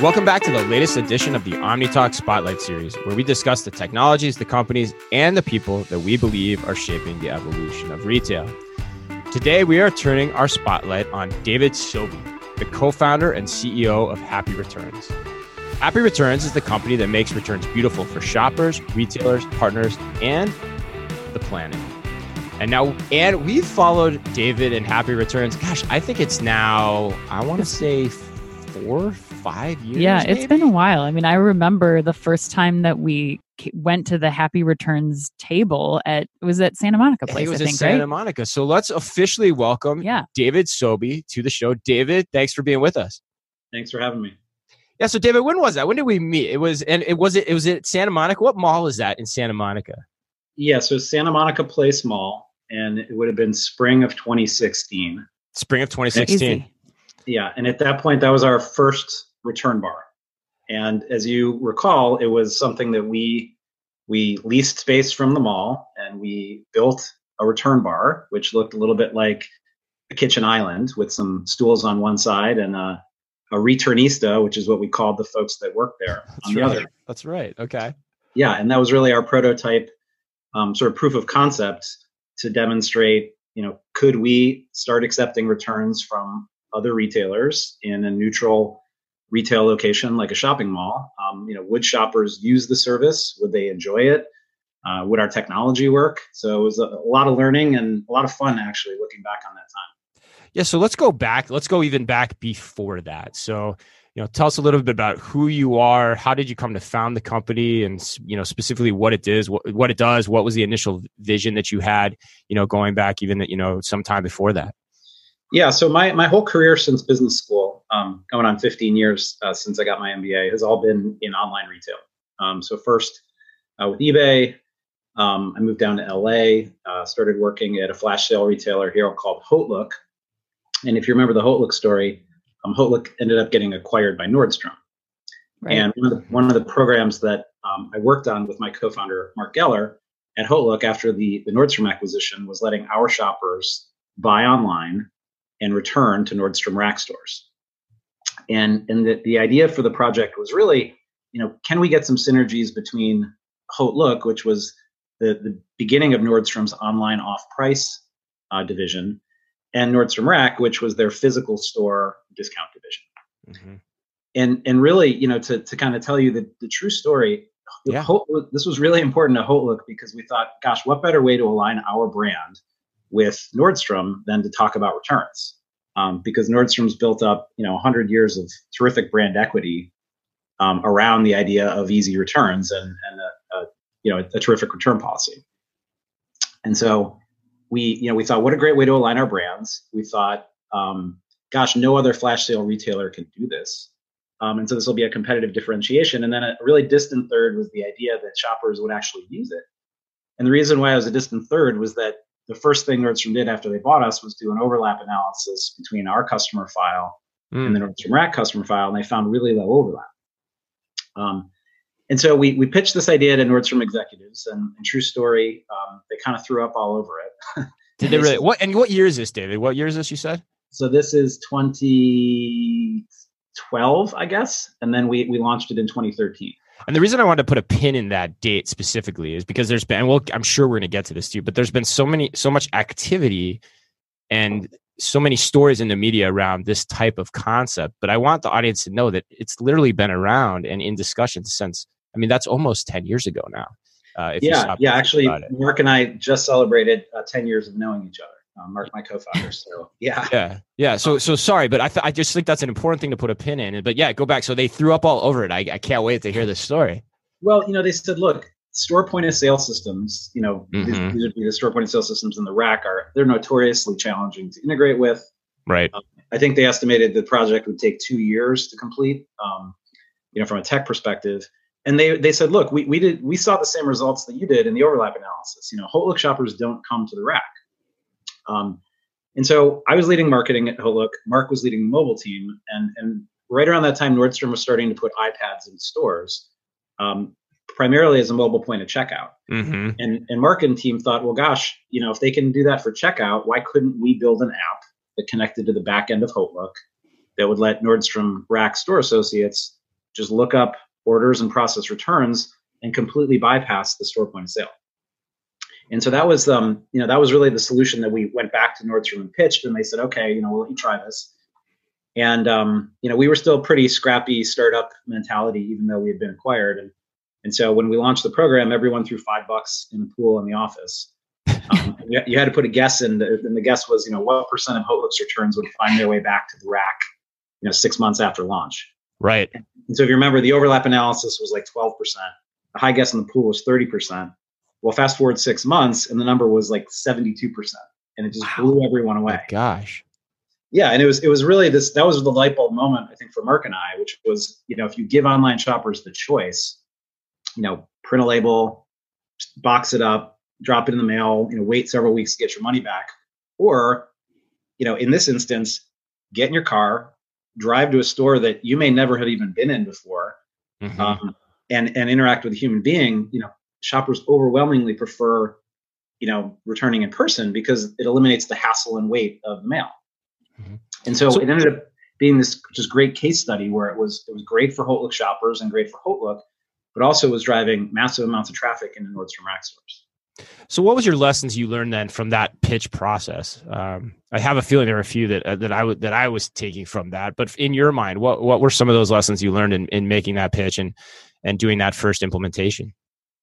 Welcome back to the latest edition of the OmniTalk Spotlight Series, where we discuss the technologies, the companies, and the people that we believe are shaping the evolution of retail. Today, we are turning our spotlight on David Sobie, the co founder and CEO of Happy Returns. Happy Returns is the company that makes returns beautiful for shoppers, retailers, partners, and the planet. And now, and we've followed David and Happy Returns. Gosh, I think it's now, I want to say four, five years. Yeah, it's maybe? been a while. I mean, I remember the first time that we went to the Happy Returns table at it was at Santa Monica place. it was I in think, Santa right? Monica. So let's officially welcome Yeah. David Sobie to the show. David, thanks for being with us. Thanks for having me. Yeah. So David, when was that? When did we meet? It was, and it was it. It was at Santa Monica. What mall is that in Santa Monica? Yeah, so Santa Monica Place Mall, and it would have been spring of 2016. Spring of 2016. Easy. Yeah, and at that point, that was our first return bar. And as you recall, it was something that we we leased space from the mall, and we built a return bar, which looked a little bit like a kitchen island with some stools on one side and a, a returnista, which is what we called the folks that work there That's on the right. other. That's right. Okay. yeah and that was really our prototype um, sort of proof of concept to demonstrate you know could we start accepting returns from other retailers in a neutral retail location like a shopping mall um, you know would shoppers use the service would they enjoy it uh, would our technology work so it was a, a lot of learning and a lot of fun actually looking back on that time Yeah. So let's go back. Let's go even back before that. So, you know, tell us a little bit about who you are. How did you come to found the company, and you know, specifically what it does, what what it does. What was the initial vision that you had? You know, going back even that you know sometime before that. Yeah, so my, my whole career since business school, um, going on 15 years uh, since I got my MBA, has all been in online retail. Um, so first uh, with eBay, um, I moved down to LA, uh, started working at a flash sale retailer here called HauteLook. And if you remember the HauteLook story, um, HauteLook ended up getting acquired by Nordstrom. Right. And one of, the, one of the programs that um, I worked on with my co-founder Mark Geller at HauteLook after the, the Nordstrom acquisition was letting our shoppers buy online and return to Nordstrom Rack stores. And and the, the idea for the project was really, you know, can we get some synergies between HauteLook, which was the, the beginning of Nordstrom's online off-price uh, division, and Nordstrom Rack, which was their physical store discount division Mhm. and and really you know to to kind of tell you the, the true story Yeah. This was really important to HauteLook because we thought gosh what better way to align our brand with Nordstrom than to talk about returns um, because Nordstrom's built up you know 100 years of terrific brand equity um, around the idea of easy returns and and a, a you know a, terrific return policy and so we you know we thought what a great way to align our brands we thought um, gosh no other flash sale retailer can do this um, and so this will be a competitive differentiation. And then a really distant third was the idea that shoppers would actually use it. And the reason why I was a distant third was that the first thing Nordstrom did after they bought us was do an overlap analysis between our customer file and the Nordstrom Rack customer file, and they found really low overlap. Um, and so we, we pitched this idea to Nordstrom executives, and, and true story, um, they kind of threw up all over it. Did they really? What and what year is this, David? What year is this? You said. So this is 2012, I guess, and then we we launched it in 2013. And the reason I wanted to put a pin in that date specifically is because there's been, and we'll, I'm sure we're going to get to this too, but there's been so many, so much activity and so many stories in the media around this type of concept. But I want the audience to know that it's literally been around and in discussion since, I mean, that's almost 10 years ago now. Uh, if yeah, yeah. Actually. Mark and I just celebrated uh, 10 years of knowing each other. Uh, Mark, my co-founder. So yeah, Yeah, yeah. So, so sorry, but I, th- I just think that's an important thing to put a pin in. But yeah, go back. So they threw up all over it. I, I can't wait to hear this story. Well, you know, they said, look, store point of sale systems. You know, these, Mhm. these would be the store point of sale systems in the rack are they're notoriously challenging to integrate with. Right. I think they estimated the project would take two years to complete. Um, you know, from a tech perspective. And they they said, look, we, we did we saw the same results that you did in the overlap analysis. You know, HauteLook shoppers don't come to the rack. Um, and so I was leading marketing at HauteLook. Mark was leading the mobile team, and and right around that time, Nordstrom was starting to put iPads in stores, um, primarily as a mobile point of checkout. Mm-hmm. And and Mark and team thought, well, gosh, you know, if they can do that for checkout, why couldn't we build an app that connected to the back end of HauteLook that would let Nordstrom Rack store associates just look up orders and process returns and completely bypass the store point of sale. And so that was, um, you know, that was really the solution that we went back to Nordstrom and pitched, and they said, okay, you know, we'll let you try this. And um, you know, we were still pretty scrappy startup mentality, even though we had been acquired. And and so when we launched the program, everyone threw five bucks in the pool in the office. Um, you, had to put a guess in, and the guess was, you know, what percent of HauteLook's returns would find their way back to the rack, you know, six months after launch. Right. And so if you remember, the overlap analysis was like 12%. The high guess in the pool was 30%. Well, fast forward six months, and the number was like 72%. And it just wow. blew everyone away. Oh gosh. Yeah, and it was it was really this that was the light bulb moment I think for Mark and I, which was you know if you give online shoppers the choice, you know print a label, box it up, drop it in the mail, you know wait several weeks to get your money back, or you know in this instance, get in your car, drive to a store that you may never have even been in before, mm-hmm. um, and and interact with a human being, you know, shoppers overwhelmingly prefer, you know, returning in person because it eliminates the hassle and wait of the mail. Mm-hmm. And so, so, it ended up being this just great case study where it was it was great for HauteLook shoppers and great for HauteLook, but also was driving massive amounts of traffic into Nordstrom Rack stores. So, what was your lessons you learned then from that pitch process? Um, I have a feeling there are a few that uh, that I that I was taking from that. But in your mind, what what were some of those lessons you learned in, in making that pitch and and doing that first implementation?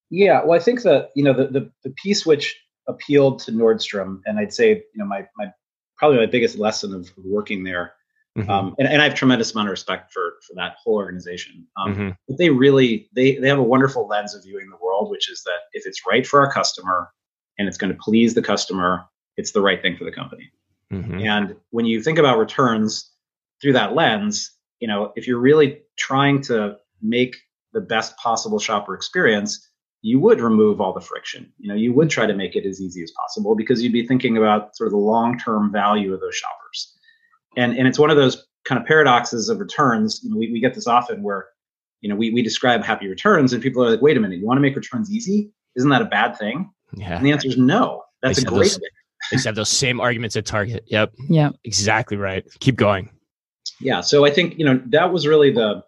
Yeah, well, I think that you know the, the the piece which appealed to Nordstrom, and I'd say you know my my probably my biggest lesson of working there. Mm-hmm. Um, and, and I have tremendous amount of respect for for that whole organization. Um, mm-hmm. But they really they they have a wonderful lens of viewing the world, which is that if it's right for our customer and it's going to please the customer, it's the right thing for the company. Mm-hmm. And when you think about returns through that lens, you know, if you're really trying to make the best possible shopper experience, you would remove all the friction. You know, you would try to make it as easy as possible because you'd be thinking about sort of the long-term value of those shoppers. And and it's one of those kind of paradoxes of returns. You know, we, we get this often where, you know, we, we describe happy returns and people are like, wait a minute, you want to make returns easy? Isn't that a bad thing? Yeah. And the answer is no. That's a great those, thing. They have those same arguments at Target. Yep. Yeah. Exactly right. Keep going. Yeah. So I think, you know, that was really the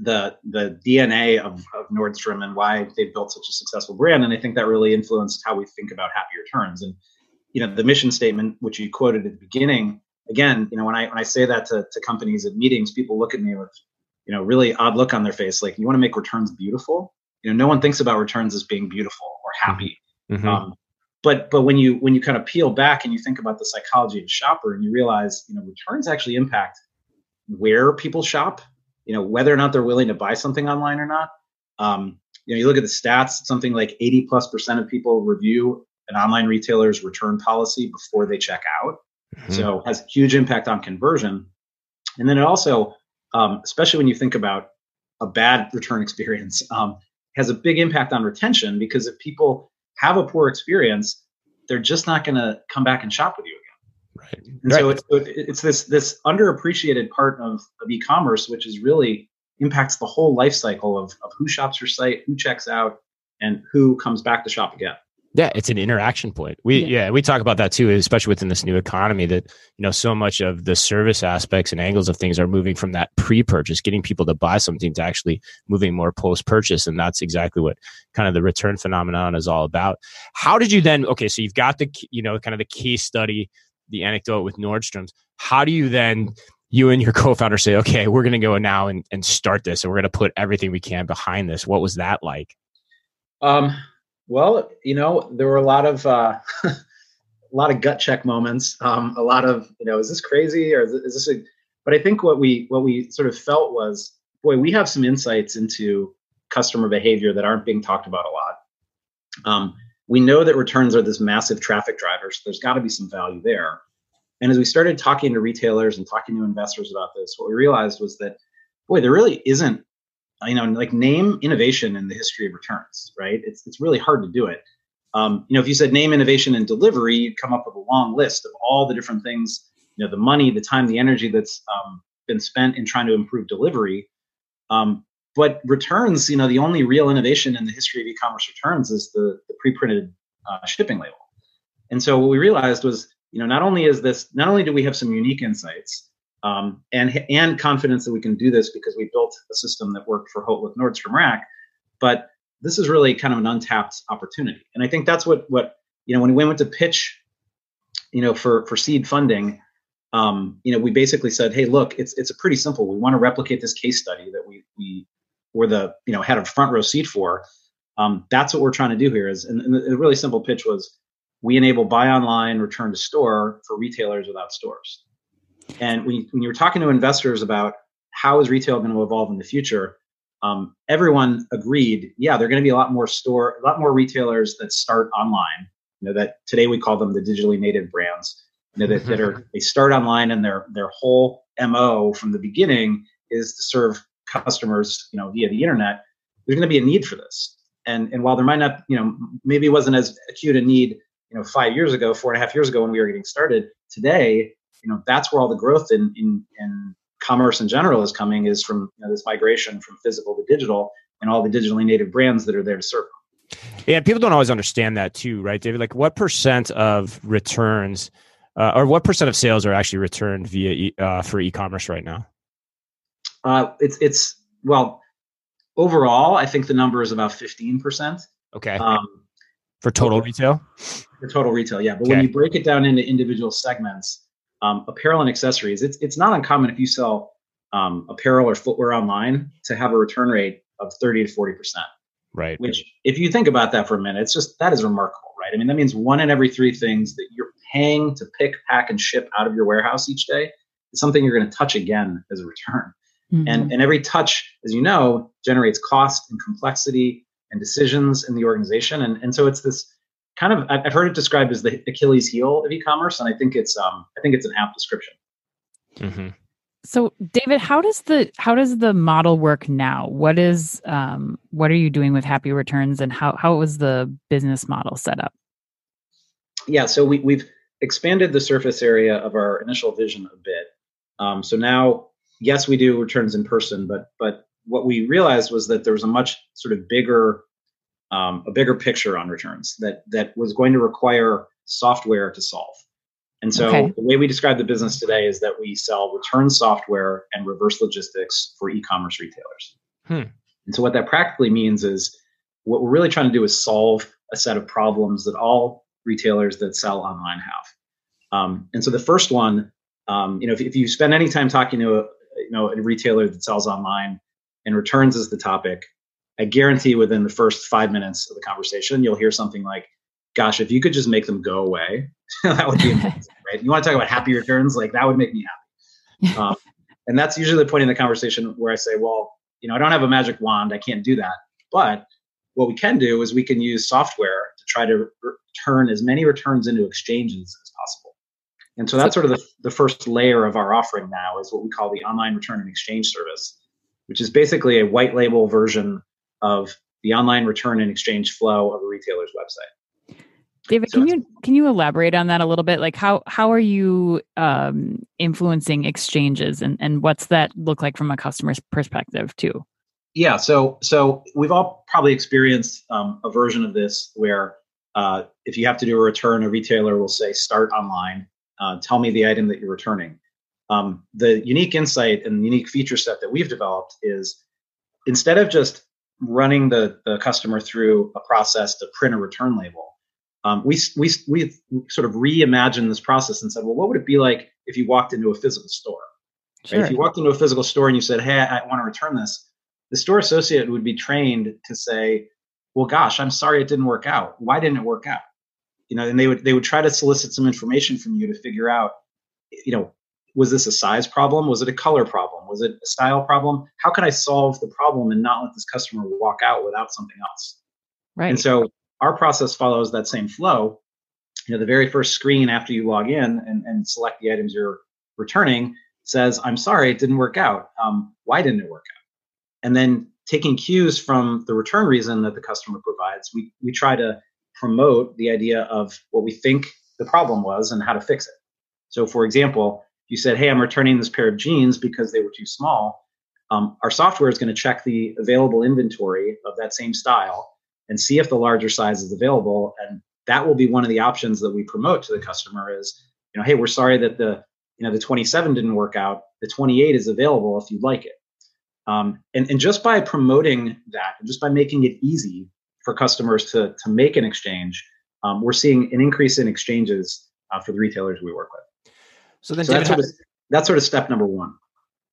the the DNA of, of Nordstrom and why they built such a successful brand. And I think that really influenced how we think about happy returns. And you know, the mission statement, which you quoted at the beginning, again, you know, when I when I say that to, to companies at meetings, people look at me with, you know, really odd look on their face, like you want to make returns beautiful. You know, no one thinks about returns as being beautiful or happy. Mm-hmm. Um, but but when you when you kind of peel back and you think about the psychology of a shopper and you realize, you know, returns actually impact where people shop you know whether or not they're willing to buy something online or not um, you know you look at the stats something like 80 plus percent of people review an online retailer's return policy before they check out mm-hmm. so has huge impact on conversion and then it also um, especially when you think about a bad return experience um, has a big impact on retention because if people have a poor experience they're just not going to come back and shop with you again. Right. And right. so it's, it's this this underappreciated part of, of e-commerce, which is really impacts the whole life cycle of, of who shops your site, who checks out, and who comes back to shop again. Yeah, it's an interaction point. We yeah. yeah. we talk about that too, especially within this new economy that you know so much of the service aspects and angles of things are moving from that pre-purchase, getting people to buy something to actually moving more post-purchase, and that's exactly what kind of the return phenomenon is all about. How did you then? Okay, so you've got the you know kind of the case study the anecdote with Nordstrom's. How do you then you and your co-founder say, okay, we're going to go now and, and start this, and we're going to put everything we can behind this? What was that like? Um, well, you know, there were a lot of uh, a lot of gut check moments. Um, a lot of you know, is this crazy or is this? A, but I think what we what we sort of felt was, boy, we have some insights into customer behavior that aren't being talked about a lot. Um, we know that returns are this massive traffic driver, so there's got to be some value there. And as we started talking to retailers and talking to investors about this, what we realized was that, boy, there really isn't, you know, like name innovation in the history of returns, right? It's it's really hard to do it. Um, you know, if you said name innovation and delivery, you'd come up with a long list of all the different things, you know, the money, the time, the energy that's um, been spent in trying to improve delivery. Um, but returns, you know, the only real innovation in the history of e-commerce returns is the, the pre-printed uh, shipping label. And so what we realized was you know, not only is this, not only do we have some unique insights um, and and confidence that we can do this because we built a system that worked for Hautelook Nordstrom Rack, but this is really kind of an untapped opportunity. And I think that's what what you know when we went to pitch, you know, for for seed funding, um, you know, we basically said, hey, look, it's it's a pretty simple. We want to replicate this case study that we we were the you know had a front row seat for. Um, that's what we're trying to do here. Is and, and the really simple pitch was we enable buy online, return to store for retailers without stores. And when you, when you were talking to investors about how is retail going to evolve in the future, um, everyone agreed, yeah, there are going to be a lot more store, a lot more retailers that start online. You know that today we call them the digitally native brands. You know, that, that are they start online and their their whole mo from the beginning is to serve customers, you know, via the internet. There's going to be a need for this, and and while there might not, you know, maybe it wasn't as acute a need, you know, five years ago, four and a half years ago when we were getting started. Today, you know, that's where all the growth in in, in commerce in general is coming is from you know, this migration from physical to digital and all the digitally native brands that are there to serve them. Yeah, people don't always understand that too, right, David? Like, what percent of returns, uh, or what percent of sales are actually returned via e- uh, for e-commerce right now? Uh, it's it's well, overall, I think the number is about fifteen percent. Okay. Um, for total retail. For total retail, yeah. But okay. when you break it down into individual segments, um, apparel and accessories, it's it's not uncommon if you sell um, apparel or footwear online to have a return rate of 30 to 40 percent. Right. Which, if you think about that for a minute, it's just that is remarkable, right? I mean, that means one in every three things that you're paying to pick, pack, and ship out of your warehouse each day is something you're going to touch again as a return. Mm-hmm. And and every touch, as you know, generates cost and complexity and decisions in the organization. And and so it's this kind of I've heard it described as the Achilles heel of e-commerce, and I think it's um I think it's an apt description. Mm-hmm. So, David, how does the how does the model work now? What is um, what are you doing with Happy Returns, and how how was the business model set up? Yeah, so we, we've expanded the surface area of our initial vision a bit. Um, so now, yes, we do returns in person, but but what we realized was that there was a much sort of bigger um, a bigger picture on returns that that was going to require software to solve. And so okay. the way we describe the business today is that we sell return software and reverse logistics for e-commerce retailers. Hmm. And so what that practically means is what we're really trying to do is solve a set of problems that all retailers that sell online have. Um, and so the first one, um, you know, if, if, you spend any time talking to a, you know a retailer that sells online and returns is the topic, I guarantee within the first five minutes of the conversation, you'll hear something like, gosh, if you could just make them go away, that would be amazing, right? You want to talk about happy returns? Like that would make me happy. Um, and that's usually the point in the conversation where I say, well, you know, I don't have a magic wand. I can't do that. But what we can do is we can use software to try to re- turn as many returns into exchanges as possible. And so that's sort of the, the first layer of our offering now is what we call the online return and exchange service, which is basically a white label version of the online return and exchange flow of a retailer's website. David, so can you can you elaborate on that a little bit? Like how how are you um, influencing exchanges, and and what's that look like from a customer's perspective too? Yeah, so so we've all probably experienced um, a version of this where uh, if you have to do a return, a retailer will say start online, uh, tell me the item that you're returning. Um, the unique insight and unique feature set that we've developed is instead of just running the, the customer through a process to print a return label, um, we, we, we sort of reimagined this process and said, well, what would it be like if you walked into a physical store? Sure. Right? If you walked into a physical store and you said, hey, I, I want to return this, the store associate would be trained to say, well, gosh, I'm sorry it didn't work out. Why didn't it work out? You know, and they would they would try to solicit some information from you to figure out, you know, was this a size problem? Was it a color problem? Was it a style problem? How can I solve the problem and not let this customer walk out without something else? Right. And so our process follows that same flow. You know, the very first screen after you log in and, and select the items you're returning says, I'm sorry, it didn't work out. Um, why didn't it work out? And then taking cues from the return reason that the customer provides, we, we try to promote the idea of what we think the problem was and how to fix it. So, for example, you said, Hey, I'm returning this pair of jeans because they were too small. Um, our software is going to check the available inventory of that same style and see if the larger size is available. And that will be one of the options that we promote to the customer is you know, hey, we're sorry that the you know the 27 didn't work out. The 28 is available if you'd like it. Um, and, and just by promoting that, and just by making it easy for customers to, to make an exchange, um, we're seeing an increase in exchanges uh, for the retailers we work with. So then, so David, that's, sort of, that's sort of step number one.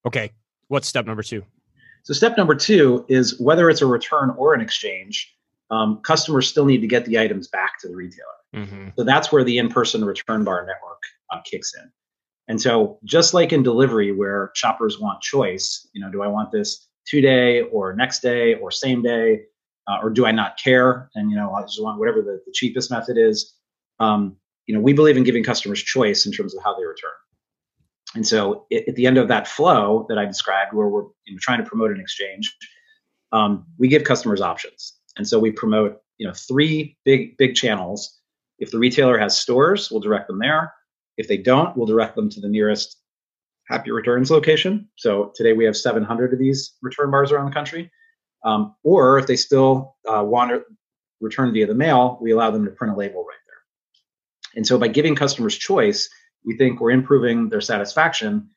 Okay, what's step number two? So step number two is whether it's a return or an exchange, um, customers still need to get the items back to the retailer. Mm-hmm. So that's where the in-person return bar network uh, kicks in. And so, just like in delivery, where shoppers want choice, you know, do I want this two day or next day or same day, uh, or do I not care? And you know, I just want whatever the, the cheapest method is. Um, you know, we believe in giving customers choice in terms of how they return. And so, it, at the end of that flow that I described, where we're you know, trying to promote an exchange, um, we give customers options. And so, we promote you know three big big channels. If the retailer has stores, we'll direct them there. If they don't, we'll direct them to the nearest Happy Returns location. So today we have 700 of these return bars around the country. Um, or if they still uh, want to return via the mail, we allow them to print a label right. And so by giving customers choice, we think we're improving their satisfaction.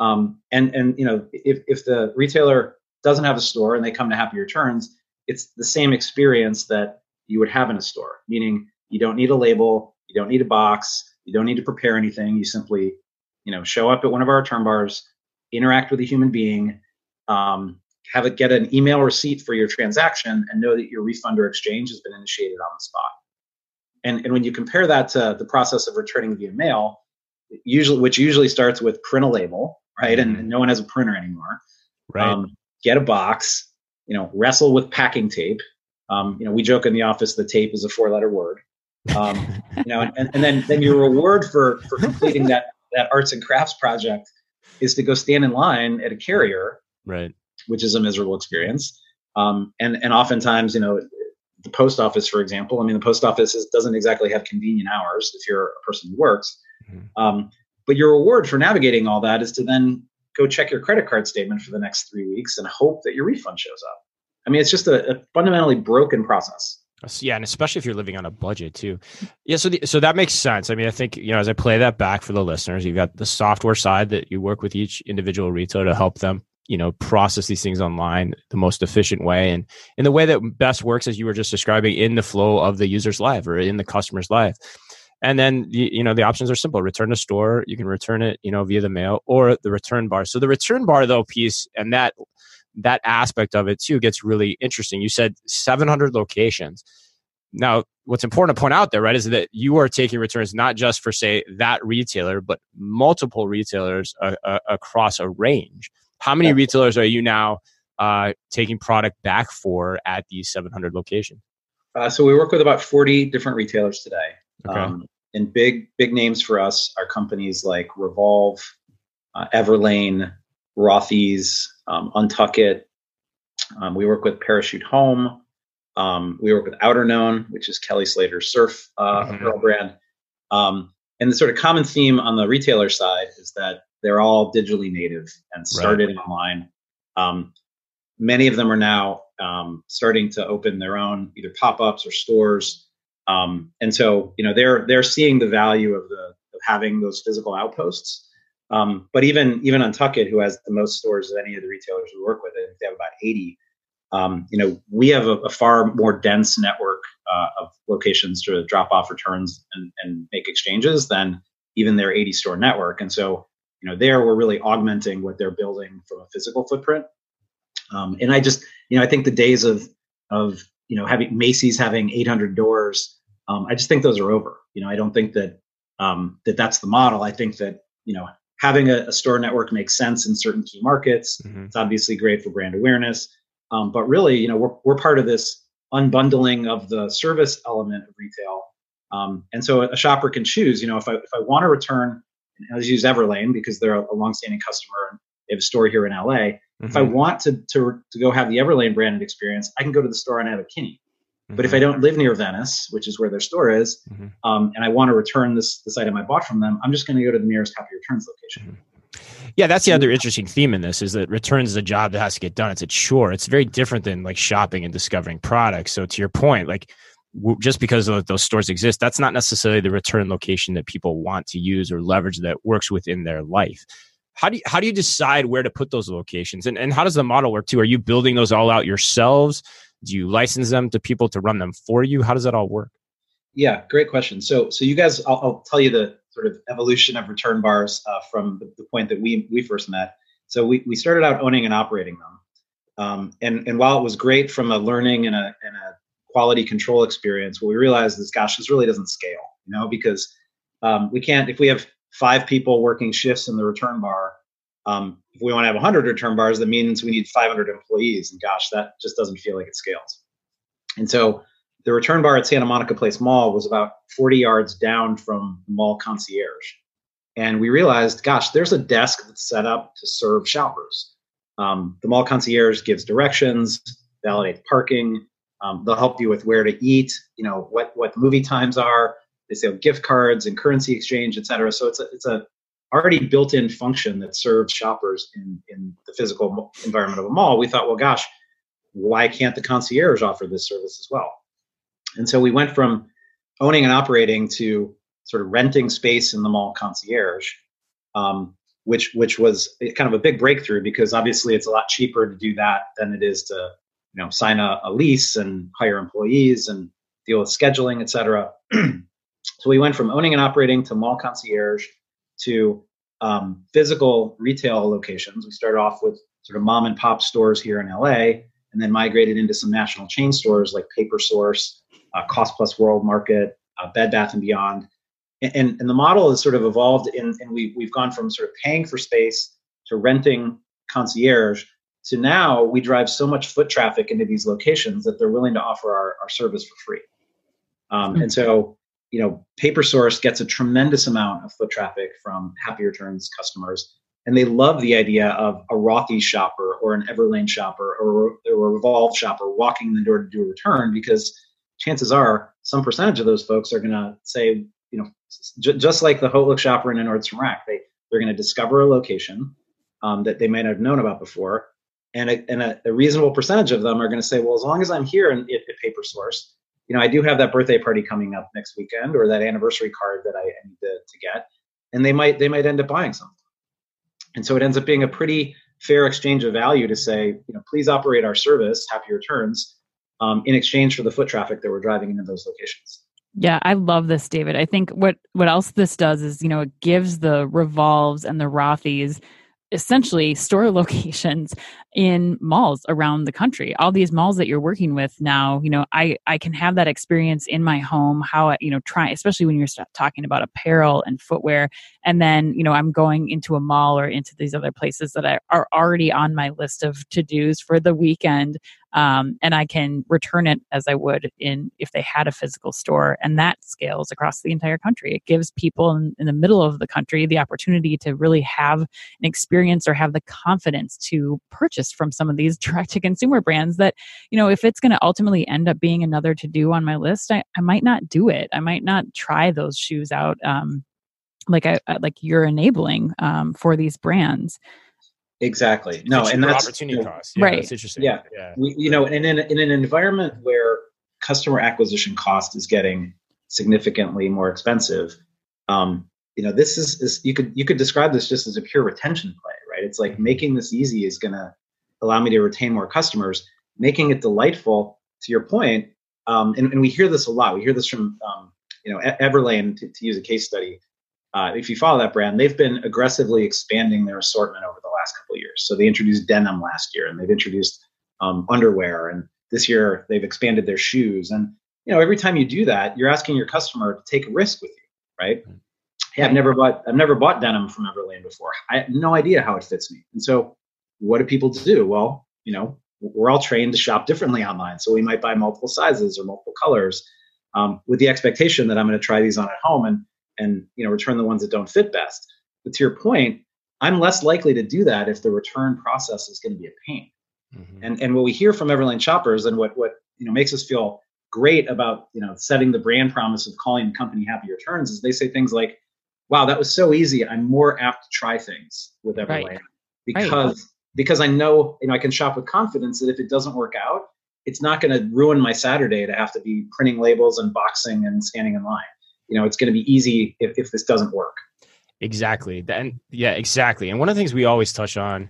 Um, and and you know if if the retailer doesn't have a store and they come to Happy Returns, it's the same experience that you would have in a store. Meaning you don't need a label, you don't need a box, you don't need to prepare anything. You simply, you know, show up at one of our return bars, interact with a human being, um, have it get an email receipt for your transaction, and know that your refund or exchange has been initiated on the spot. And and when you compare that to the process of returning via mail, usually which usually starts with print a label, right? Mm-hmm. And, and, no one has a printer anymore. Right. Um, get a box. You know, wrestle with packing tape. Um, you know, we joke in the office the tape is a four-letter word. Um, you know, and, and then then your reward for for completing that that arts and crafts project is to go stand in line at a carrier, right? Which is a miserable experience. Um, and and oftentimes, you know, the post office, for example, I mean, the post office is, doesn't exactly have convenient hours if you're a person who works. Mm-hmm. Um, but your reward for navigating all that is to then go check your credit card statement for the next three weeks and hope that your refund shows up. I mean, it's just a, a fundamentally broken process. Yeah, and especially if you're living on a budget too. Yeah, so the, so that makes sense. I mean, I think you know as I play that back for the listeners, you've got the software side that you work with each individual retailer to help them, you know, process these things online the most efficient way and in the way that best works, as you were just describing, in the flow of the user's life or in the customer's life. And then you know the options are simple: return to store. You can return it, you know, via the mail or the return bar. So the return bar though piece and that that aspect of it too gets really interesting. You said 700 locations. Now, what's important to point out there, right, is that you are taking returns not just for, say, that retailer, but multiple retailers uh, uh, across a range. How many retailers are you now uh, taking product back for at these 700 locations? Uh, so we work with about 40 different retailers today. Okay. Um, and big, big names for us are companies like Revolve, uh, Everlane, Rothy's, um, Untuckit. Um, we work with Parachute Home. Um, we work with Outerknown, which is Kelly Slater's surf uh, mm-hmm. apparel brand. Um, and the sort of common theme on the retailer side is that they're all digitally native and started right. online. Um, many of them are now um, starting to open their own either pop-ups or stores. and so, you know, they're they're seeing the value of the of having those physical outposts. Um, but even even Untuckit, who has the most stores of any of the retailers we work with, I think they have about 80. Um, you know, we have a, a far more dense network uh, of locations to drop off returns and, and make exchanges than even their 80 store network. And so, you know, there we're really augmenting what they're building from a physical footprint. Um, and I just, you know, I think the days of of you know having Macy's having 800 doors, um, I just think those are over. You know, I don't think that um, that that's the model. I think that you know having a, a, store network makes sense in certain key markets. Mm-hmm. It's obviously great for brand awareness, um, but really, you know, we're we're part of this unbundling of the service element of retail. Um, and so a shopper can choose, you know, if I if I want to return, I'll use Everlane because they're a, a longstanding customer and they have a store here in LA. Mm-hmm. If I mm-hmm. want to, to to go have the Everlane branded experience, I can go to the store on Abbot-Kinney. Mm-hmm. But if I mm-hmm. don't live near Venice, which is where their store is, mm-hmm. um, and I want to return this this item I bought from them, I'm just going to go to the nearest Happy Returns location. Mm-hmm. Yeah, that's the other interesting theme in this is that returns is a job that has to get done. It's a chore. It's very different than like shopping and discovering products. So to your point, like just because those stores exist, that's not necessarily the return location that people want to use or leverage that works within their life. How do you, how do you decide where to put those locations, and and how does the model work too? Are you building those all out yourselves? Do you license them to people to run them for you? How does that all work? Yeah, great question. So so you guys, I'll, I'll tell you the sort of evolution of return bars uh, from the, the, point that we we first met. So we we started out owning and operating them, um, and and while it was great from a learning and a and a quality control experience, what we realized is, gosh, this really doesn't scale, you know, because um, we can't if we have five people working shifts in the return bar. Um, if we want to have 100 return bars, that means we need 500 employees, and gosh, that just doesn't feel like it scales. And so the return bar at Santa Monica Place Mall was about 40 yards down from the mall concierge. And we realized, gosh, there's a desk that's set up to serve shoppers. Um, the mall concierge gives directions, validates parking. Um, they'll help you with where to eat, you know, what what movie times are. They sell gift cards and currency exchange, et cetera. So it's a it's a already built-in function that serves shoppers in in the physical environment of a mall. We thought, well, gosh, why can't the concierge offer this service as well? And so we went from owning and operating to sort of renting space in the mall concierge, um, which which was kind of a big breakthrough because obviously it's a lot cheaper to do that than it is to you know sign a, a lease and hire employees and deal with scheduling, et cetera. so we went from owning and operating to mall concierge to um, physical retail locations. We started off with sort of mom and pop stores here in LA, and then migrated into some national chain stores like Paper Source uh, Cost Plus World Market, uh, Bed Bath and Beyond, and, and the model has sort of evolved, in, and we we've gone from sort of paying for space to renting concierge to now we drive so much foot traffic into these locations that they're willing to offer our, our service for free. Um, mm-hmm. And so, you know, Paper Source gets a tremendous amount of foot traffic from Happy Returns customers, and they love the idea of a Rothy's shopper or an Everlane shopper or, or a Revolve shopper walking in the door to do a return because chances are some percentage of those folks are going to say, you know, j- just like the HauteLook shopper in a Nordstrom rack, they, they're going to discover a location um, that they might not have known about before. And, a, and a, a, reasonable percentage of them are going to say, well, as long as I'm here and at, Paper Source, you know, I do have that birthday party coming up next weekend or that anniversary card that I need to, to get. And they might they might end up buying something. And so it ends up being a pretty fair exchange of value to say, you know, please operate our service, happy returns, um, in exchange for the foot traffic that we're driving into those locations. Yeah, I love this, David. I think what what else this does is, you know, it gives the revolves and the Rothy's essentially store locations in malls around the country. All these malls that you're working with now you know i i can have that experience in my home how I, you know try especially when you're talking about apparel and footwear. And then you know i'm going into a mall or into these other places that are already on my list of to dos for the weekend um, and I can return it as I would in if they had a physical store, and that scales across the entire country. It gives people in, in the middle of the country the opportunity to really have an experience or have the confidence to purchase from some of these direct to consumer brands. That you know, if it's going to ultimately end up being another to do on my list, I, I might not do it. I might not try those shoes out. Um, like I like you're enabling um, for these brands. Exactly. No, and that's opportunity you know, cost. Yeah, right. That's interesting. Yeah. yeah. We, you know, and in, in an environment where customer acquisition cost is getting significantly more expensive, um, you know, this is, is you could you could describe this just as a pure retention play, right? It's like mm-hmm. making this easy is going to allow me to retain more customers, making it delightful. To your point, um, and, and we hear this a lot. We hear this from um, you know Everlane to, to use a case study. Uh, if you follow that brand, they've been aggressively expanding their assortment over the last couple years. So they introduced denim last year, and they've introduced um, underwear, and this year they've expanded their shoes. And you know, every time you do that, you're asking your customer to take a risk with you, right? Hey, I've never bought I've never bought denim from Everlane before. I have no idea how it fits me. And so, what do people do? Well, you know, we're all trained to shop differently online, so we might buy multiple sizes or multiple colors, um, with the expectation that I'm going to try these on at home and and you know return the ones that don't fit best. But to your point, I'm less likely to do that if the return process is going to be a pain. Mm-hmm. And and what we hear from Everlane shoppers and what what you know makes us feel great about you know setting the brand promise of calling the company happy returns is they say things like, "Wow, that was so easy. I'm more apt to try things with Everlane right. because right. because I know you know I can shop with confidence that if it doesn't work out, it's not going to ruin my Saturday to have to be printing labels and boxing and standing in line. You know, it's going to be easy if, if this doesn't work. Exactly. And yeah, exactly. And one of the things we always touch on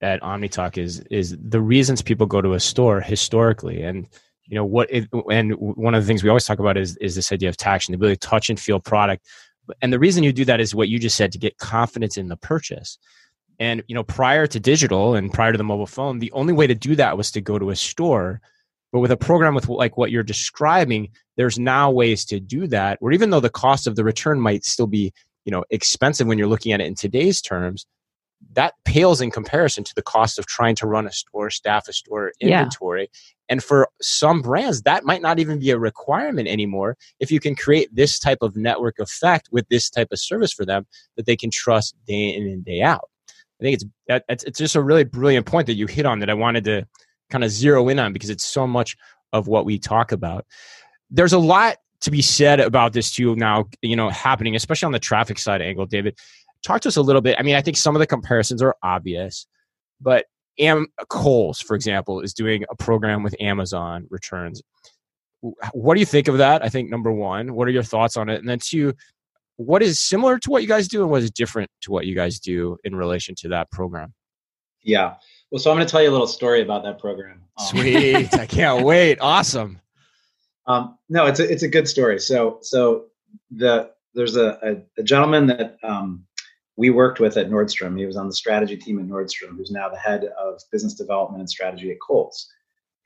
at OmniTalk is is the reasons people go to a store historically, and you know what. It, and one of the things we always talk about is is this idea of taction, the ability to touch and feel product. And the reason you do that is what you just said to get confidence in the purchase. And you know, prior to digital and prior to the mobile phone, the only way to do that was to go to a store. But with a program with like what you're describing, there's now ways to do that. Where even though the cost of the return might still be, you know, expensive when you're looking at it in today's terms, that pales in comparison to the cost of trying to run a store, staff a store, inventory. Yeah. And for some brands, that might not even be a requirement anymore if you can create this type of network effect with this type of service for them that they can trust day in and day out. I think it's it's just a really brilliant point that you hit on that I wanted to kind of zero in on because it's so much of what we talk about. There's a lot to be said about this too now, you know, happening, especially on the traffic side angle, David. Talk to us a little bit. I mean, I think some of the comparisons are obvious, but Am- Kohl's, for example, is doing a program with Amazon returns. What do you think of that? I think number one, what are your thoughts on it? And then two, what is similar to what you guys do and what is different to what you guys do in relation to that program? Yeah. Well, so I'm going to tell you a little story about that program. Um, Sweet. I can't wait. Awesome. Um, no, it's a, it's a good story. So, so the, there's a, a, a gentleman that um, we worked with at Nordstrom. He was on the strategy team at Nordstrom, who's now the head of business development and strategy at Kohl's.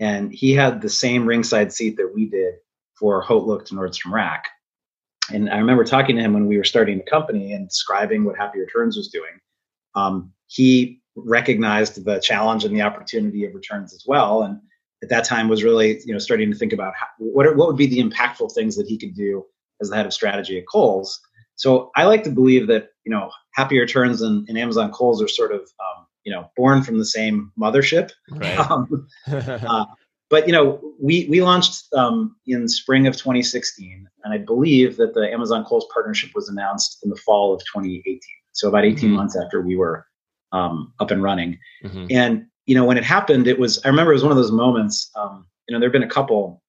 And he had the same ringside seat that we did for Haute Look to Nordstrom Rack. And I remember talking to him when we were starting the company and describing what Happy Returns was doing. Um, he recognized the challenge and the opportunity of returns as well, and at that time was really you know starting to think about how, what are, what would be the impactful things that he could do as the head of strategy at Kohl's. So I like to believe that you know Happy Returns and, and Amazon Kohl's are sort of um, you know born from the same mothership. Right. Um, uh, but you know we we launched um, in spring of 2016 and i believe that the amazon kohl's partnership was announced in the fall of 2018 so about 18 mm-hmm. months after we were um, up and running. Mm-hmm. and you know when it happened it was i remember it was one of those moments um, you know there have been a couple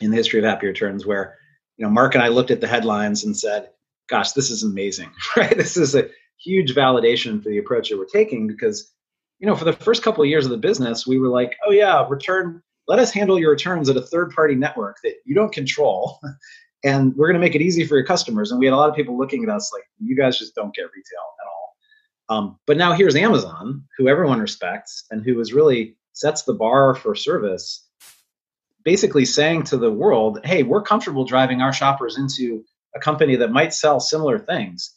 in the history of happy returns where you know mark and i looked at the headlines and said gosh this is amazing right? This is a huge validation for the approach that we're taking because you know for the first couple of years of the business we were like oh yeah return let us handle your returns at a third party network that you don't control and we're going to make it easy for your customers. And we had a lot of people looking at us like you guys just don't get retail at all um, but now here's amazon who everyone respects and who is really sets the bar for service basically saying to the world hey we're comfortable driving our shoppers into a company that might sell similar things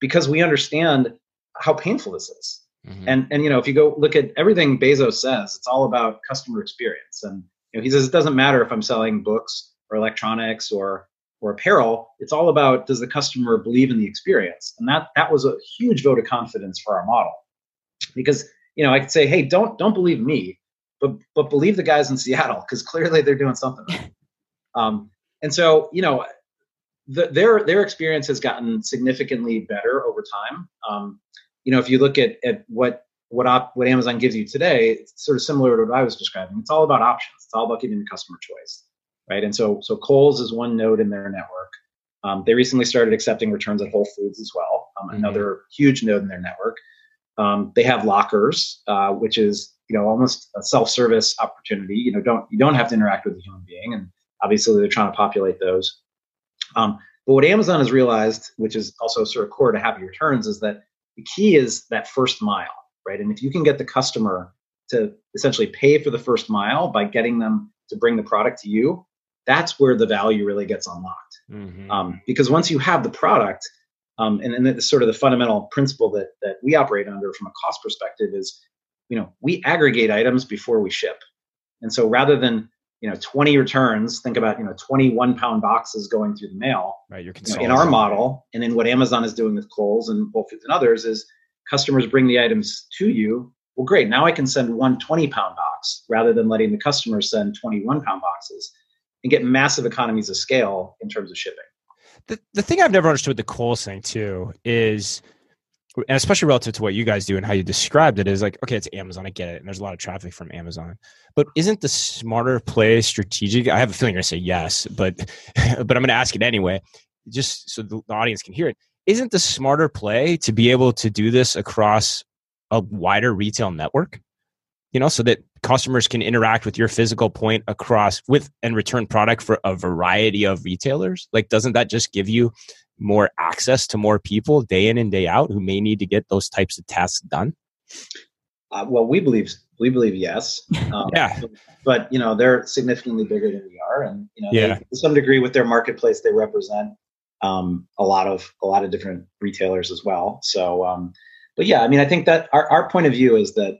because we understand how painful this is Mm-hmm. And and you know, if you go look at everything Bezos says, it's all about customer experience. And you know, he says it doesn't matter if I'm selling books or electronics or or apparel. It's all about does the customer believe in the experience? And that that was a huge vote of confidence for our model. Because you know, I could say, hey, don't don't believe me, but but believe the guys in Seattle because clearly they're doing something right. Um, and so you know, the, their their experience has gotten significantly better over time. Um, you know, if you look at, at what what op, what Amazon gives you today, it's sort of similar to what I was describing. It's all about options. It's all about giving the customer choice, right? And so so Kohl's is one node in their network. Um, they recently started accepting returns at Whole Foods as well, um, mm-hmm. another huge node in their network. Um, they have lockers, uh, which is you know almost a self-service opportunity. You know, don't you don't have to interact with a human being, and obviously they're trying to populate those. Um, but what Amazon has realized, which is also sort of core to Happy Returns, is that the key is that first mile, right? And if you can get the customer to essentially pay for the first mile by getting them to bring the product to you, that's where the value really gets unlocked. Mm-hmm. Um, because once you have the product, um, and, and it's sort of the fundamental principle that that we operate under from a cost perspective is, you know, we aggregate items before we ship. And so rather than you know 20 returns think about you know 21 pound boxes going through the mail right you're you know, in our model and then what amazon is doing with Kohl's and whole foods and others is customers bring the items to you well great now i can send one 20 pound box rather than letting the customer send 21 pound boxes and get massive economies of scale in terms of shipping. The, the thing i've never understood with the coal thing too is and especially relative to what you guys do and how you described it is like okay it's amazon i get it and there's a lot of traffic from amazon but isn't the smarter play strategic? I have a feeling you're going to say yes but but i'm going to ask it anyway just so the audience can hear it. Isn't the smarter play to be able to do this across a wider retail network? You know so that customers can interact with your physical point across with and return product for a variety of retailers like doesn't that just give you more access to more people day in and day out who may need to get those types of tasks done? Uh, well, we believe we believe yes. Um, yeah. But you know they're significantly bigger than we are, and you know yeah. they, to some degree with their marketplace they represent um, a lot of a lot of different retailers as well. So, um, but yeah, I mean, I think that our, our point of view is that,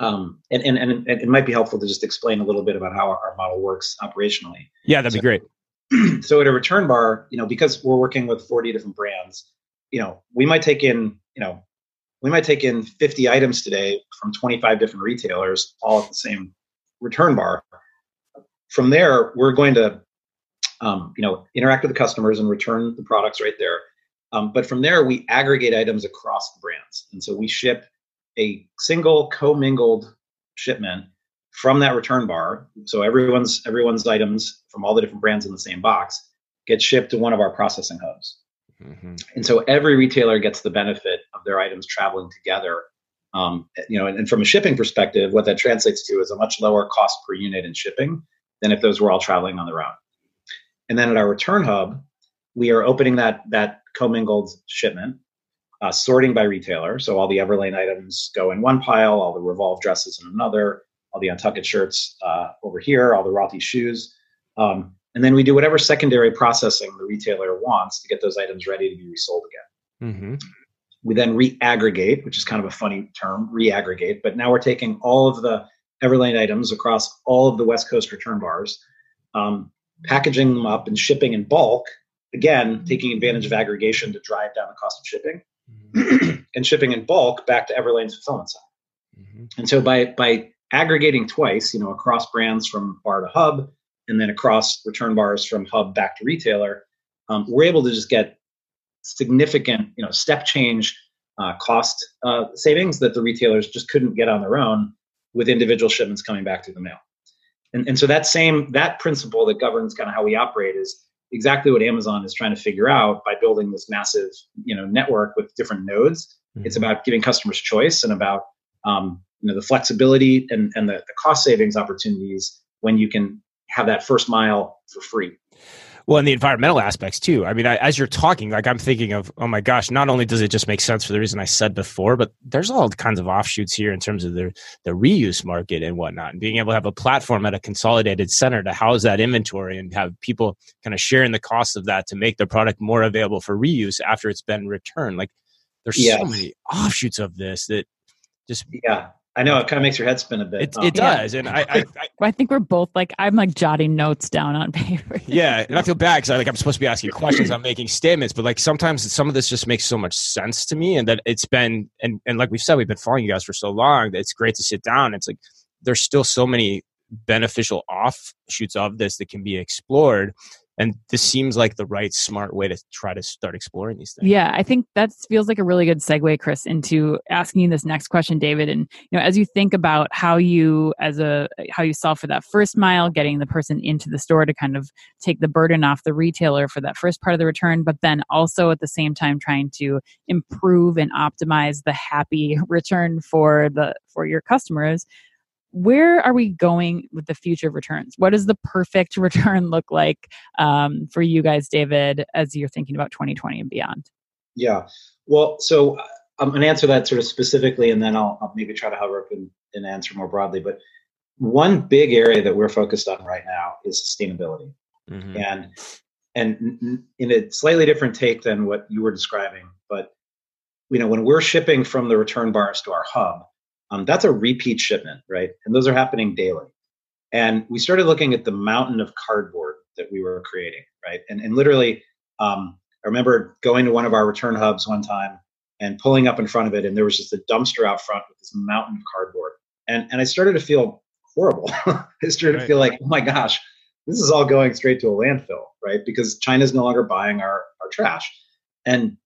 um, and, and and it might be helpful to just explain a little bit about how our model works operationally. Yeah, that'd so, be great. so at a return bar, you know, because we're working with 40 different brands, you know, we might take in, you know, we might take in 50 items today from 25 different retailers, all at the same return bar. From there, we're going to, um, you know, interact with the customers and return the products right there. Um, but from there, we aggregate items across the brands, and so we ship a single commingled shipment from that return bar. So everyone's everyone's items from all the different brands in the same box get shipped to one of our processing hubs. Mm-hmm. And so every retailer gets the benefit of their items traveling together. Um, you know, and, and, from a shipping perspective, what that translates to is a much lower cost per unit in shipping than if those were all traveling on their own. And then at our return hub, we are opening that that commingled shipment, uh, sorting by retailer. So all the Everlane items go in one pile, all the Revolve dresses in another, all the Untuckit shirts uh, over here, all the Rothy shoes. Um, and then we do whatever secondary processing the retailer wants to get those items ready to be resold again. Mm-hmm. We then reaggregate, which is kind of a funny term, reaggregate, but now we're taking all of the Everlane items across all of the West Coast return bars, um, packaging them up and shipping in bulk, again, taking advantage of aggregation to drive down the cost of shipping, mm-hmm. and shipping in bulk back to Everlane's fulfillment center. Mm-hmm. And so by, by aggregating twice, you know, across brands from bar to hub, and then across return bars from hub back to retailer, um, we're able to just get significant, you know, step change uh, cost uh, savings that the retailers just couldn't get on their own with individual shipments coming back through the mail. And, and so that same that principle that governs kind of how we operate is exactly what Amazon is trying to figure out by building this massive, you know, network with different nodes. Mm-hmm. It's about giving customers choice and about um, you know the flexibility and, and the, the cost savings opportunities when you can have that first mile for free well and the environmental aspects too. I mean I, as you're talking like i'm thinking of oh my gosh not only does it just make sense for the reason i said before but there's all kinds of offshoots here in terms of the, the reuse market and whatnot and being able to have a platform at a consolidated center to house that inventory and have people kind of sharing the cost of that to make the product more available for reuse after it's been returned. Like there's so many offshoots of this that just yeah I know it kind of makes your head spin a bit. It, it does, and I, I, I, I, think we're both like I'm like jotting notes down on paper. yeah, and I feel bad because I like I'm supposed to be asking questions, I'm making statements, but like sometimes some of this just makes so much sense to me, and that it's been and and like we've said, we've been following you guys for so long that it's great to sit down. It's like there's still so many beneficial offshoots of this that can be explored and this seems like the right smart way to try to start exploring these things. Yeah i think that feels like a really good segue chris into asking you this next question david. And you know as you think about how you as a how you solve for that first mile getting the person into the store to kind of take the burden off the retailer for that first part of the return but then also at the same time trying to improve and optimize the happy return for the for your customers where are we going with the future of returns? What does the perfect return look like um, for you guys, David, as you're thinking about 2020 and beyond? Yeah. Well, so uh, I'm going to answer that sort of specifically, and then I'll, I'll maybe try to hover up and, and answer more broadly. But one big area that we're focused on right now is sustainability, mm-hmm. and and in a slightly different take than what you were describing. But you know, when we're shipping from the return bars to our hub, um, that's a repeat shipment, right? And those are happening daily. And we started looking at the mountain of cardboard that we were creating, right? And, and literally, um, I remember going to one of our return hubs one time and pulling up in front of it, and there was just a dumpster out front with this mountain of cardboard. And, and I started to feel horrible. I started right. to feel like, oh my gosh, this is all going straight to a landfill, right? Because China's no longer buying our, our trash. And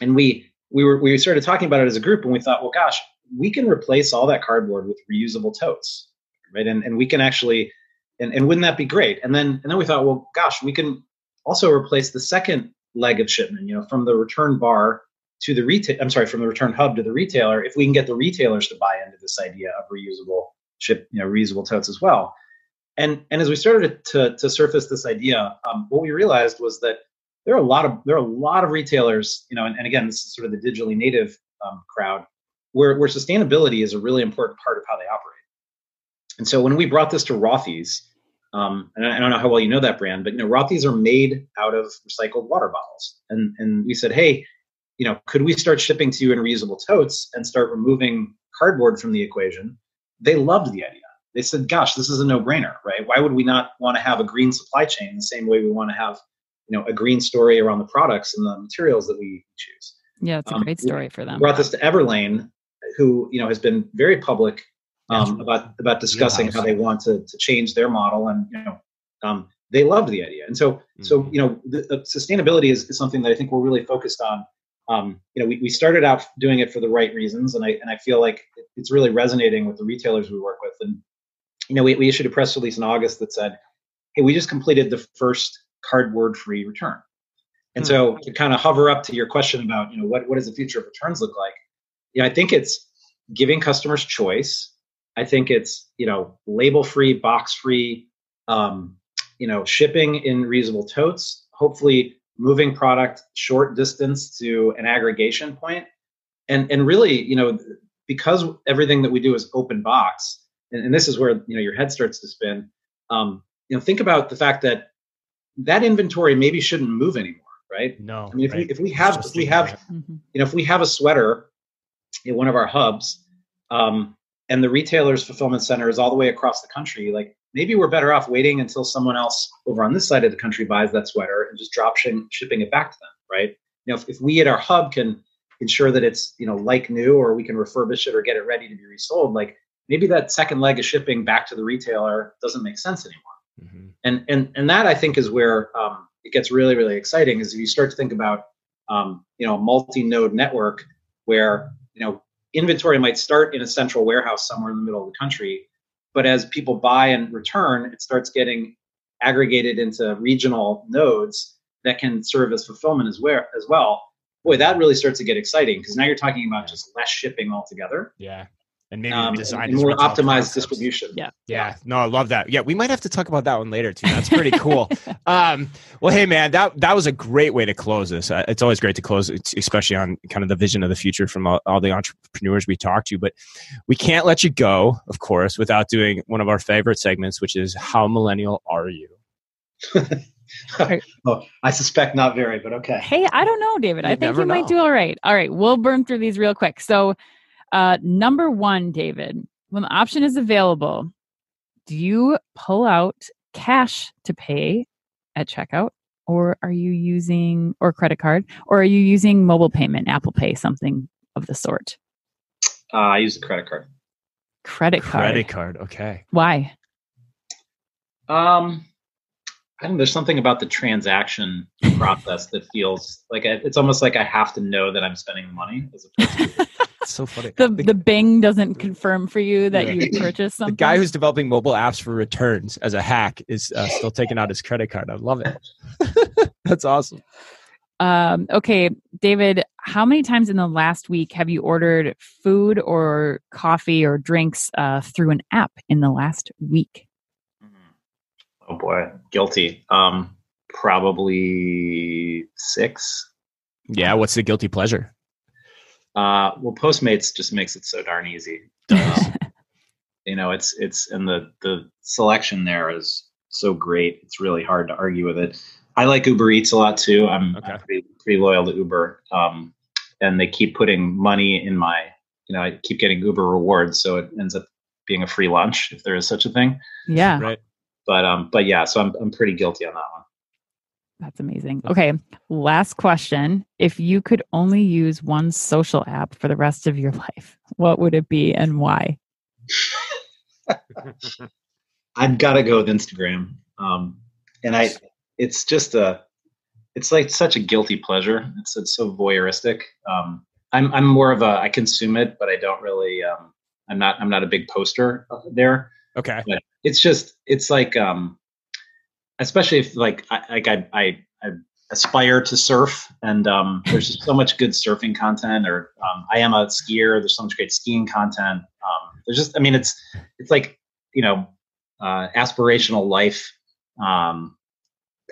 and we we were we started talking about it as a group, and we thought, well, gosh, we can replace all that cardboard with reusable totes, right? And and we can actually, and, and wouldn't that be great? And then and then we thought, well, gosh, we can also replace the second leg of shipment, you know, from the return bar to the retail. I'm sorry, from the return hub to the retailer. If we can get the retailers to buy into this idea of reusable ship, you know, reusable totes as well. And and as we started to to surface this idea, um, what we realized was that there are a lot of there are a lot of retailers, you know, and, and again, this is sort of the digitally native um, crowd, where where sustainability is a really important part of how they operate. And so when we brought this to Rothy's, um, and I, I don't know how well you know that brand, but you know, Rothy's are made out of recycled water bottles, and and we said, hey, you know, could we start shipping to you in reusable totes and start removing cardboard from the equation? They loved the idea. They said, gosh, this is a no-brainer, right? Why would we not want to have a green supply chain the same way we want to have you know a green story around the products and the materials that we choose. Yeah, it's a um, great story for them. Brought this to Everlane, who you know has been very public um, about about discussing how they want to to change their model, and you know um, they loved the idea. And so mm-hmm. so you know the, the sustainability is, is, something that I think we're really focused on. Um, you know, we, we started out doing it for the right reasons, and I and I feel like it's really resonating with the retailers we work with. And you know, we, we issued a press release in August that said, "Hey, we just completed the first cardboard free return. And so to kind of hover up to your question about, you know, what, what does the future of returns look like? You know, I think it's giving customers choice. I think it's, you know, label free, box free, um, you know, shipping in reasonable totes, hopefully moving product short distance to an aggregation. And, and really, you know, because everything that we do is open box, and, and this is where, you know, your head starts to spin. Um, you know, think about the fact that that inventory maybe shouldn't move anymore, right? No. I mean, if right. we if we have if we have mm-hmm. you know if we have a sweater in one of our hubs, um, and the retailer's fulfillment center is all the way across the country, like maybe we're better off waiting until someone else over on this side of the country buys that sweater and just drop sh- shipping it back to them, right? You know, if, if we at our hub can ensure that it's you know like new, or we can refurbish it or get it ready to be resold, like maybe that second leg of shipping back to the retailer doesn't make sense anymore. Mm-hmm. And and and that I think is where um, it gets really really exciting is if you start to think about um, you know a multi-node network where you know inventory might start in a central warehouse somewhere in the middle of the country, but as people buy and return, it starts getting aggregated into regional nodes that can serve as fulfillment as well. As well. Boy, that really starts to get exciting because now you're talking about just less shipping altogether. Yeah and maybe um, design and more optimized distribution. Yeah. yeah, No, I love that. Yeah, we might have to talk about that one later too. That's pretty cool. um, well, hey man, that that was a great way to close this. Uh, it's always great to close, especially on kind of the vision of the future from all, all, the entrepreneurs we talk to. But we can't let you go, of course, without doing one of our favorite segments, which is how millennial are you? oh, I suspect not very, but okay. Hey, I don't know, David. You I think you know. might do all right. All right, we'll burn through these real quick. So uh, number one, David, when the option is available, do you pull out cash to pay at checkout? Or are you using, or credit card, or are you using mobile payment, Apple Pay, something of the sort? Uh, I use the credit card. Credit card. Credit card. Okay. Why? Um, I don't. There's something about the transaction process that feels like I, it's almost like I have to know that I'm spending the money as opposed to so funny. The, the, the Bing doesn't confirm for you that yeah. you purchased something. The guy who's developing mobile apps for returns as a hack is uh, still taking out his credit card. I love it. That's awesome. Um, okay, David, how many times in the last week have you ordered food or coffee or drinks uh, through an app in the last week? Oh boy, guilty. Um, probably six. Yeah, what's the guilty pleasure? Uh, well, Postmates just makes it so darn easy. Um, you know, it's it's and the the selection there is so great. It's really hard to argue with it. I like Uber Eats a lot too. I'm, okay. I'm pretty, pretty loyal to Uber, um, and they keep putting money in my. You know, I keep getting Uber rewards, so it ends up being a free lunch if there is such a thing. Yeah. Right. But um, but yeah, so I'm I'm pretty guilty on that one. That's amazing. Okay, last question. If you could only use one social app for the rest of your life, what would it be and why? I've got to go with Instagram. Um, and I, it's just a, it's like such a guilty pleasure. It's, it's so voyeuristic. Um, I'm I'm more of a I consume it, but I don't really. Um, I'm not I'm not a big poster there. Okay. But it's just it's like um, especially if like I, like I I, I aspire to surf and um, there's just so much good surfing content or um, i am a skier. There's so much great skiing content. Um, there's just i mean it's it's like you know uh, aspirational life um,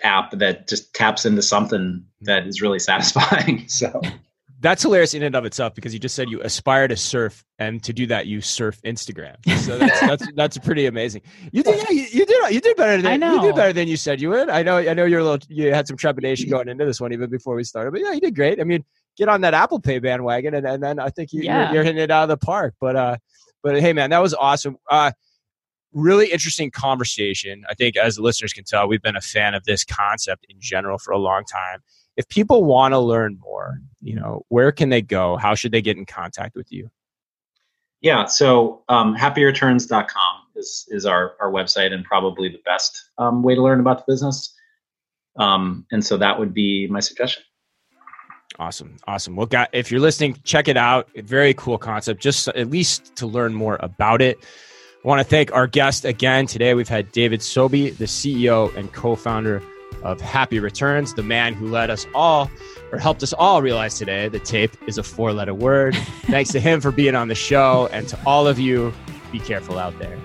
app that just taps into something that is really satisfying. So that's hilarious in and of itself because you just said you aspire to surf, and to do that you surf Instagram. So that's that's, that's pretty amazing. You did yeah, you, you, did you did better than you did better than you said you would. I know I know you're a little you had some trepidation going into this one even before we started, but yeah, you did great. I mean, get on that Apple Pay bandwagon, and, and then I think you, yeah. you're, you're hitting it out of the park. But uh, but hey, man, that was awesome. Uh, really interesting conversation. I think as the listeners can tell, we've been a fan of this concept in general for a long time if people want to learn more, you know, where can they go? How should they get in contact with you? Yeah, so um, happyreturns.com is, is our, our website and probably the best um, way to learn about the business. Um, and so that would be my suggestion. Awesome. Awesome. Well, got, if you're listening, check it out. Very cool concept, just at least to learn more about it. I want to thank our guest again today. We've had David Sobie, the CEO and co founder of Happy Returns, the man who led us all or helped us all realize today that tape is a four letter word. Thanks to him for being on the show and to all of you, be careful out there.